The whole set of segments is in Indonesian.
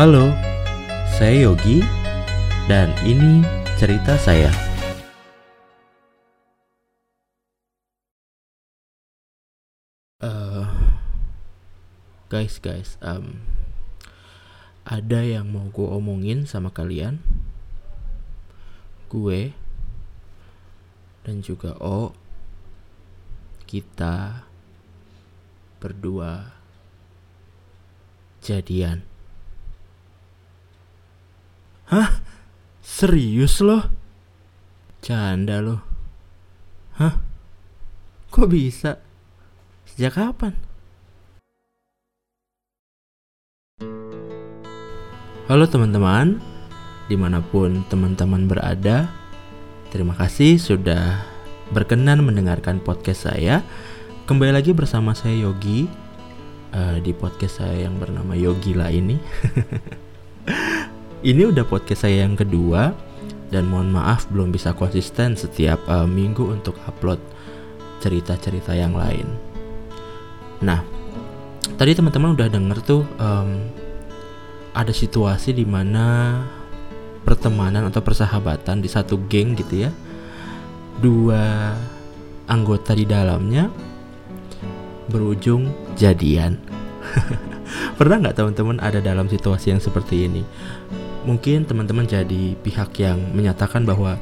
Halo, saya Yogi dan ini cerita saya. Eh, guys, guys, um, ada yang mau gue omongin sama kalian. Gue dan juga O, kita berdua jadian. Hah? Serius loh? Canda loh. Hah? Kok bisa? Sejak kapan? Halo teman-teman, di mana pun teman-teman berada, terima kasih sudah berkenan mendengarkan podcast saya. Kembali lagi bersama saya Yogi uh, di podcast saya yang bernama Yogi lah ini. ini udah podcast saya yang kedua dan mohon maaf belum bisa konsisten setiap uh, minggu untuk upload cerita-cerita yang lain. Nah, tadi teman-teman udah denger tuh um, ada situasi di mana pertemanan atau persahabatan di satu geng gitu ya, dua anggota di dalamnya berujung jadian. Pernah nggak teman-teman ada dalam situasi yang seperti ini? Mungkin teman-teman jadi pihak yang menyatakan bahwa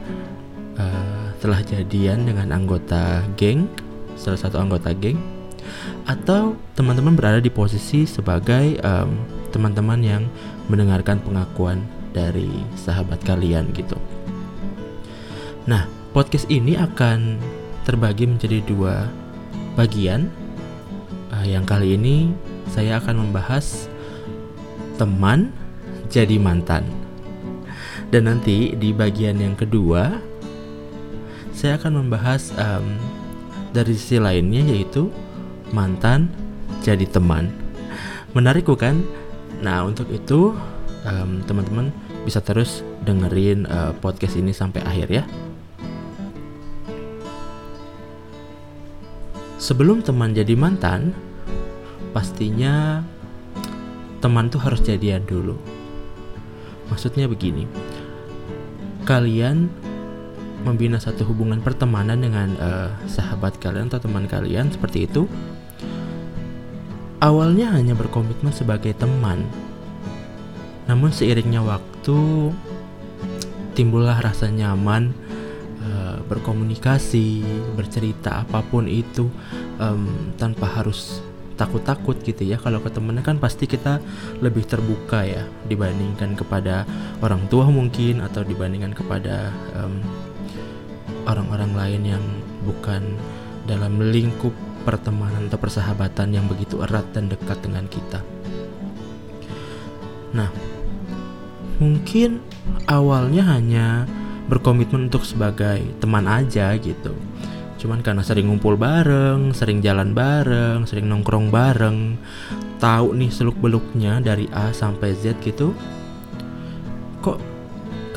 uh, telah jadian dengan anggota geng, salah satu anggota geng, atau teman-teman berada di posisi sebagai um, teman-teman yang mendengarkan pengakuan dari sahabat kalian gitu. Nah, podcast ini akan terbagi menjadi dua bagian. Uh, yang kali ini saya akan membahas teman jadi mantan. Dan nanti di bagian yang kedua saya akan membahas um, dari sisi lainnya yaitu mantan jadi teman. Menarik bukan? Nah, untuk itu teman teman-teman bisa terus dengerin uh, podcast ini sampai akhir ya. Sebelum teman jadi mantan, pastinya teman tuh harus jadian dulu. Maksudnya begini. Kalian membina satu hubungan pertemanan dengan uh, sahabat kalian atau teman kalian seperti itu awalnya hanya berkomitmen sebagai teman namun seiringnya waktu timbullah rasa nyaman uh, berkomunikasi bercerita apa pun itu um, tanpa harus takut-takut gitu ya kalau ke temennya kan pasti kita lebih terbuka ya dibandingkan kepada orang tua mungkin atau dibandingkan kepada um, orang-orang lain yang bukan dalam lingkup pertemanan atau persahabatan yang begitu erat dan dekat dengan kita. Nah, mungkin awalnya hanya berkomitmen untuk sebagai teman aja gitu. Cuman karena sering ngumpul bareng, sering jalan bareng, sering nongkrong bareng, tahu nih seluk beluknya dari A sampai Z gitu. Kok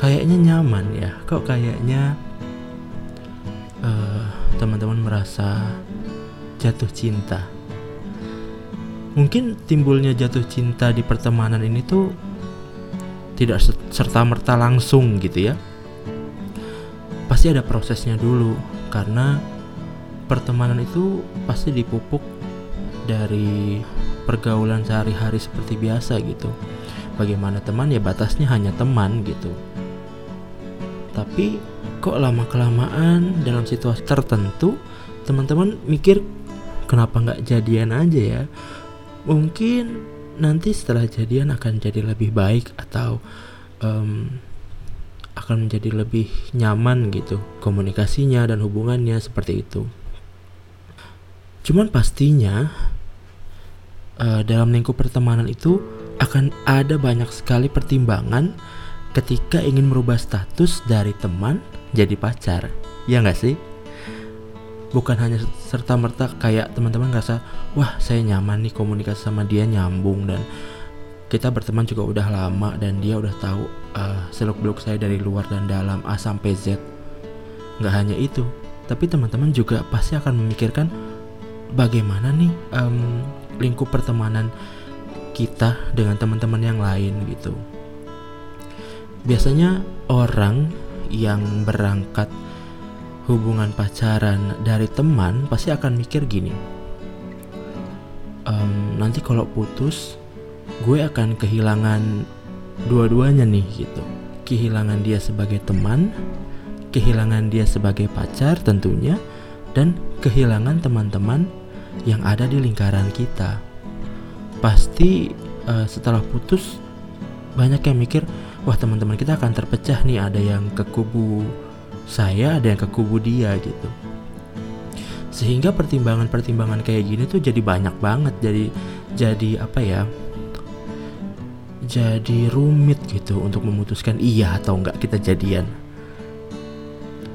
kayaknya nyaman ya? Kok kayaknya uh, teman-teman merasa jatuh cinta. Mungkin timbulnya jatuh cinta di pertemanan ini tuh tidak serta merta langsung gitu ya. Pasti ada prosesnya dulu karena pertemanan itu pasti dipupuk dari pergaulan sehari-hari seperti biasa gitu. Bagaimana teman ya batasnya hanya teman gitu. Tapi kok lama kelamaan dalam situasi tertentu teman-teman mikir kenapa nggak jadian aja ya mungkin nanti setelah jadian akan jadi lebih baik atau um, akan menjadi lebih nyaman gitu komunikasinya dan hubungannya seperti itu. Cuman pastinya uh, dalam lingkup pertemanan itu akan ada banyak sekali pertimbangan ketika ingin merubah status dari teman jadi pacar. Ya nggak sih? Bukan hanya serta merta kayak teman-teman ngerasa wah saya nyaman nih komunikasi sama dia nyambung dan kita berteman juga udah lama dan dia udah tahu uh, seluk beluk saya dari luar dan dalam A sampai Z nggak hanya itu tapi teman-teman juga pasti akan memikirkan bagaimana nih um, lingkup pertemanan kita dengan teman-teman yang lain gitu. Biasanya orang yang berangkat hubungan pacaran dari teman pasti akan mikir gini. Um, nanti kalau putus, gue akan kehilangan dua-duanya nih gitu. Kehilangan dia sebagai teman, kehilangan dia sebagai pacar tentunya, dan kehilangan teman-teman yang ada di lingkaran kita. Pasti uh, setelah putus banyak yang mikir wah teman-teman kita akan terpecah nih ada yang ke kubu saya ada yang ke kubu dia gitu sehingga pertimbangan-pertimbangan kayak gini tuh jadi banyak banget jadi jadi apa ya jadi rumit gitu untuk memutuskan iya atau enggak kita jadian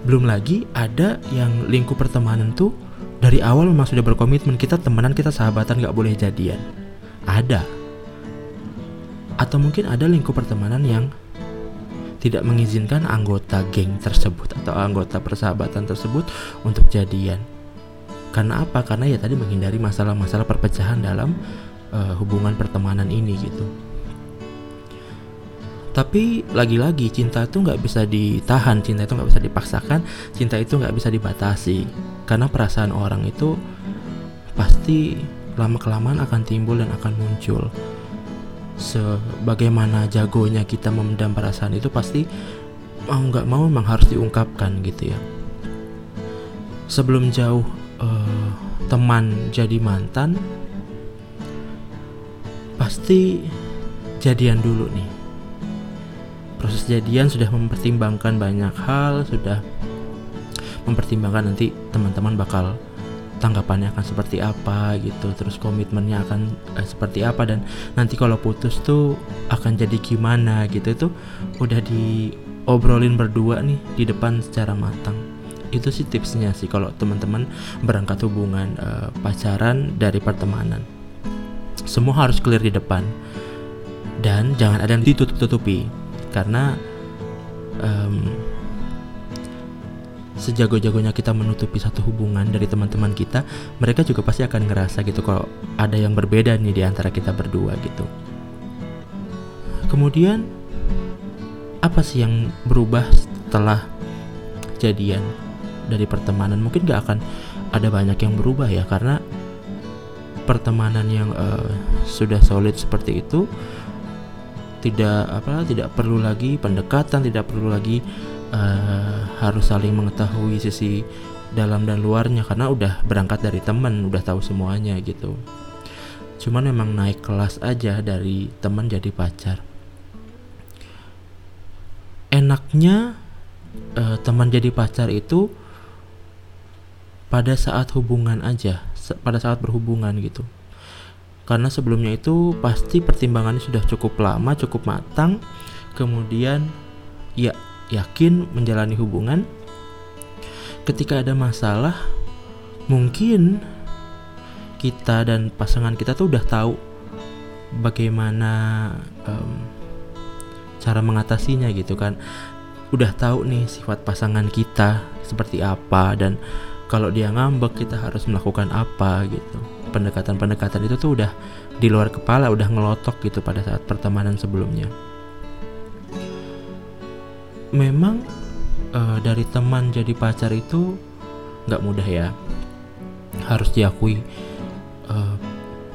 belum lagi ada yang lingkup pertemanan tuh dari awal memang sudah berkomitmen kita temenan kita sahabatan nggak boleh jadian ada atau mungkin ada lingkup pertemanan yang tidak mengizinkan anggota geng tersebut atau anggota persahabatan tersebut untuk jadian. Karena apa? Karena ya tadi menghindari masalah-masalah perpecahan dalam uh, hubungan pertemanan ini gitu. Tapi lagi-lagi cinta itu nggak bisa ditahan, cinta itu nggak bisa dipaksakan, cinta itu nggak bisa dibatasi. Karena perasaan orang itu pasti lama kelamaan akan timbul dan akan muncul. Sebagaimana jagonya kita memendam perasaan itu pasti mau nggak mau memang harus diungkapkan gitu ya. Sebelum jauh uh, teman jadi mantan pasti jadian dulu nih proses jadian sudah mempertimbangkan banyak hal sudah mempertimbangkan nanti teman-teman bakal tanggapannya akan seperti apa gitu terus komitmennya akan eh, seperti apa dan nanti kalau putus tuh akan jadi gimana gitu. Itu udah diobrolin berdua nih di depan secara matang. Itu sih tipsnya sih kalau teman-teman berangkat hubungan eh, pacaran dari pertemanan. Semua harus clear di depan. Dan jangan ada yang ditutup-tutupi karena um, sejago-jagonya kita menutupi satu hubungan dari teman-teman kita, mereka juga pasti akan ngerasa gitu kalau ada yang berbeda nih di antara kita berdua gitu. Kemudian apa sih yang berubah setelah jadian dari pertemanan? Mungkin gak akan ada banyak yang berubah ya karena pertemanan yang uh, sudah solid seperti itu tidak apa tidak perlu lagi pendekatan, tidak perlu lagi uh, harus saling mengetahui sisi dalam dan luarnya karena udah berangkat dari teman udah tahu semuanya gitu. Cuman memang naik kelas aja dari teman jadi pacar. Enaknya uh, teman jadi pacar itu pada saat hubungan aja pada saat berhubungan gitu karena sebelumnya itu pasti pertimbangannya sudah cukup lama cukup matang. Kemudian ya yakin menjalani hubungan, ketika ada masalah, mungkin kita dan pasangan kita tuh udah tahu bagaimana um, cara mengatasinya gitu kan. Udah tahu nih sifat pasangan kita seperti apa dan kalau dia ngambek kita harus melakukan apa gitu pendekatan-pendekatan itu tuh udah di luar kepala udah ngelotok gitu pada saat pertemanan sebelumnya. Memang uh, dari teman jadi pacar itu nggak mudah ya. Harus diakui uh,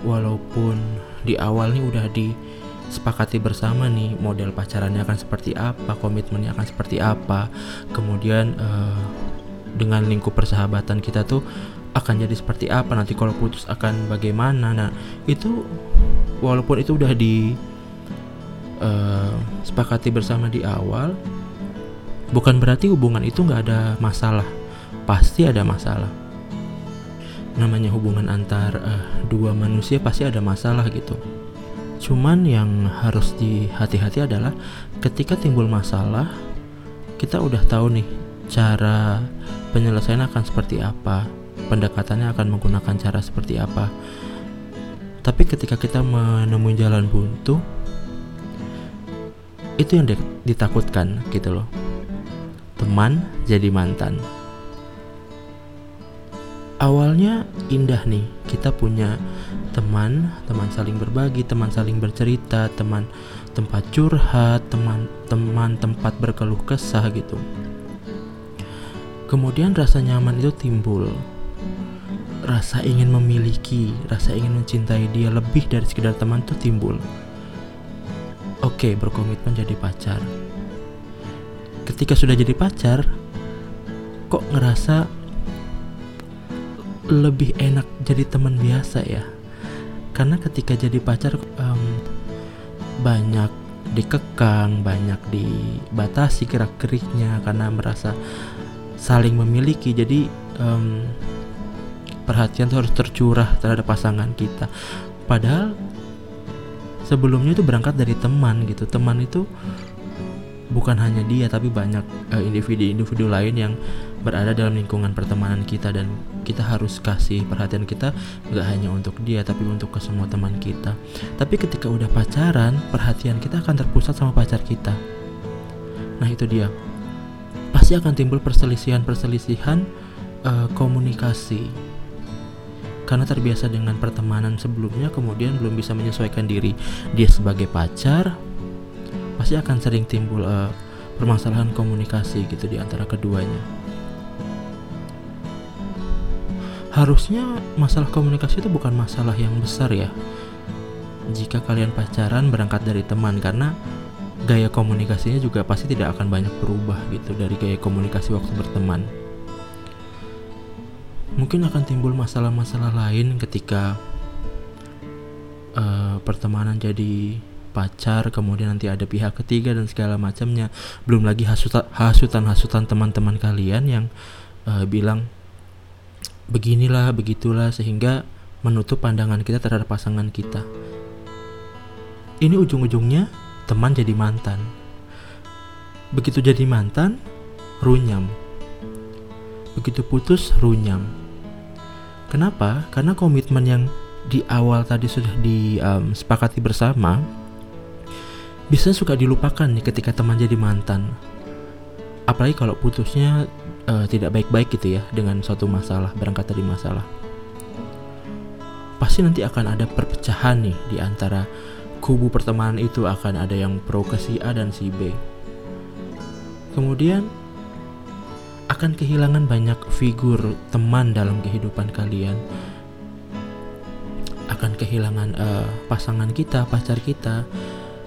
walaupun di awal nih udah disepakati bersama nih model pacarannya akan seperti apa komitmennya akan seperti apa. Kemudian uh, dengan lingkup persahabatan kita tuh akan jadi seperti apa nanti kalau putus akan bagaimana. Nah itu walaupun itu udah di uh, sepakati bersama di awal bukan berarti hubungan itu nggak ada masalah. Pasti ada masalah. Namanya hubungan antar uh, dua manusia pasti ada masalah gitu. Cuman yang harus dihati-hati adalah ketika timbul masalah kita udah tahu nih cara penyelesaian akan seperti apa pendekatannya akan menggunakan cara seperti apa tapi ketika kita menemui jalan buntu itu yang ditakutkan gitu loh teman jadi mantan. Awalnya indah nih, kita punya teman, teman saling berbagi, teman saling bercerita, teman tempat curhat, teman-teman tempat berkeluh kesah gitu. Kemudian rasa nyaman itu timbul. Rasa ingin memiliki, rasa ingin mencintai dia lebih dari sekedar teman itu timbul. Oke, berkomitmen jadi pacar. Ketika sudah jadi pacar, kok ngerasa lebih enak jadi teman biasa ya? Karena ketika jadi pacar um, banyak dikekang, banyak dibatasi gerak-geriknya karena merasa saling memiliki. Jadi um, perhatian tuh harus tercurah terhadap pasangan kita. Padahal sebelumnya itu berangkat dari teman gitu. Teman itu bukan hanya dia tapi banyak eh, individu-individu uh, lain yang berada dalam lingkungan pertemanan kita dan kita harus kasih perhatian kita nggak hanya untuk dia tapi untuk ke semua teman kita tapi ketika udah pacaran perhatian kita akan terpusat sama pacar kita nah itu dia pasti akan timbul perselisihan-perselisihan uh, komunikasi karena terbiasa dengan pertemanan sebelumnya kemudian belum bisa menyesuaikan diri dia sebagai pacar pasti akan sering timbul uh, permasalahan komunikasi gitu di antara keduanya. Harusnya masalah komunikasi itu bukan masalah yang besar ya. Jika kalian pacaran berangkat dari teman karena gaya komunikasinya juga pasti tidak akan banyak berubah gitu dari gaya komunikasi waktu berteman. Mungkin akan timbul masalah-masalah lain ketika uh, pertemanan jadi pacar kemudian nanti ada pihak ketiga dan segala macamnya. Belum lagi hasutan hasutan teman-teman kalian yang uh, bilang beginilah begitulah sehingga menutup pandangan kita terhadap pasangan kita. Ini ujung-ujungnya teman jadi mantan. Begitu jadi mantan runyam. Begitu putus runyam kenapa karena komitmen yang di awal tadi sudah disepakati um, bersama bisa suka dilupakan nih ketika teman jadi mantan. Apalagi kalau putusnya uh, tidak baik-baik gitu ya dengan suatu masalah, berangkat dari masalah. Pasti nanti akan ada perpecahan nih di antara kubu pertemanan itu akan ada yang pro ke si A dan si B. Kemudian akan kehilangan banyak figur teman dalam kehidupan kalian. Akan kehilangan uh, pasangan kita, pacar kita,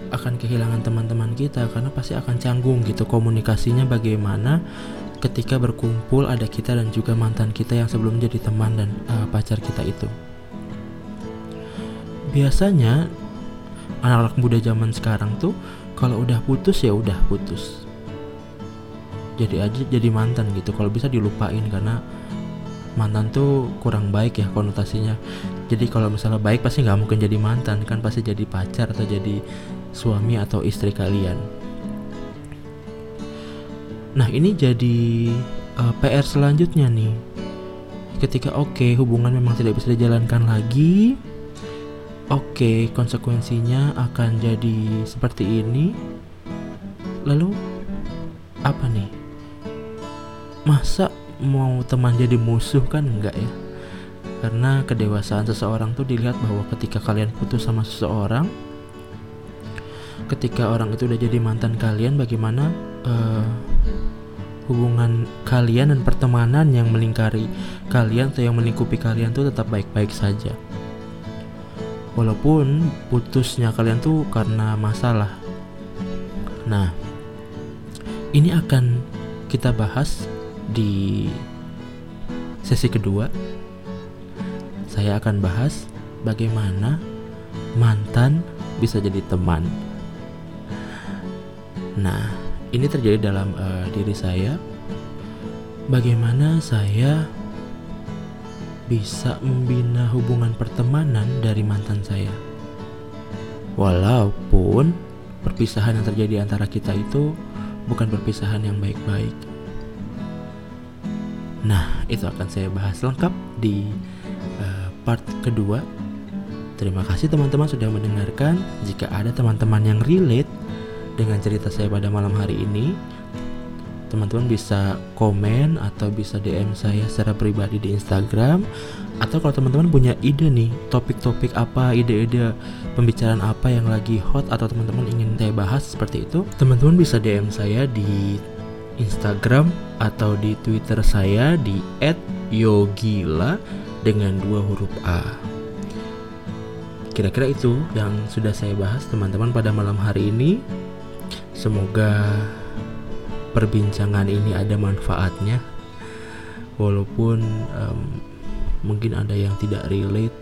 akan kehilangan teman-teman kita karena pasti akan canggung gitu komunikasinya bagaimana ketika berkumpul ada kita dan juga mantan kita yang sebelum jadi teman dan uh, pacar kita itu. Biasanya anak-anak muda zaman sekarang tuh kalau udah putus ya udah putus. Jadi aja jadi mantan gitu. Kalau bisa dilupain karena mantan tuh kurang baik ya konotasinya. Jadi kalau misalnya baik pasti nggak mungkin jadi mantan kan pasti jadi pacar atau jadi suami atau istri kalian. Nah, ini jadi uh, eh, PR selanjutnya nih. Ketika oke, okay, hubungan memang tidak bisa dijalankan lagi. Oke, okay, konsekuensinya akan jadi seperti ini. Lalu apa nih? Masa mau teman jadi musuh kan enggak ya? Karena kedewasaan seseorang tuh dilihat bahwa ketika kalian putus sama seseorang, ketika orang itu udah jadi mantan kalian bagaimana uh, hubungan kalian dan pertemanan yang melingkari kalian atau yang melingkupi kalian tuh tetap baik-baik saja walaupun putusnya kalian tuh karena masalah nah ini akan kita bahas di sesi kedua saya akan bahas bagaimana mantan bisa jadi teman Nah, ini terjadi dalam uh, diri saya. Bagaimana saya bisa membina hubungan pertemanan dari mantan saya? Walaupun perpisahan yang terjadi antara kita itu bukan perpisahan yang baik-baik. Nah, itu akan saya bahas lengkap di uh, part kedua. Terima kasih teman-teman sudah mendengarkan. Jika ada teman-teman yang relate dengan cerita saya pada malam hari ini, teman-teman bisa komen atau bisa DM saya secara pribadi di Instagram atau kalau teman-teman punya ide nih topik-topik apa ide-ide pembicaraan apa yang lagi hot atau teman-teman ingin saya bahas seperti itu teman-teman bisa DM saya di Instagram atau di Twitter saya di @yogila dengan dua huruf A. Kira-kira itu yang sudah saya bahas teman-teman pada malam hari ini. Semoga perbincangan ini ada manfaatnya walaupun um, mungkin ada yang tidak relate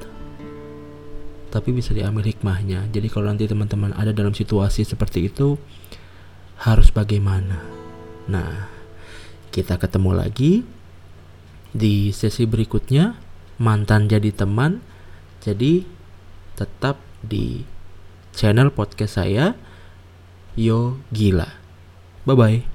tapi bisa diambil hikmahnya jadi kalau nanti teman-teman ada dalam situasi seperti itu harus bagaimana nah kita ketemu lagi di sesi berikutnya. Mantan jadi teman. Jadi tetap di channel podcast saya Yo Gila. Bye bye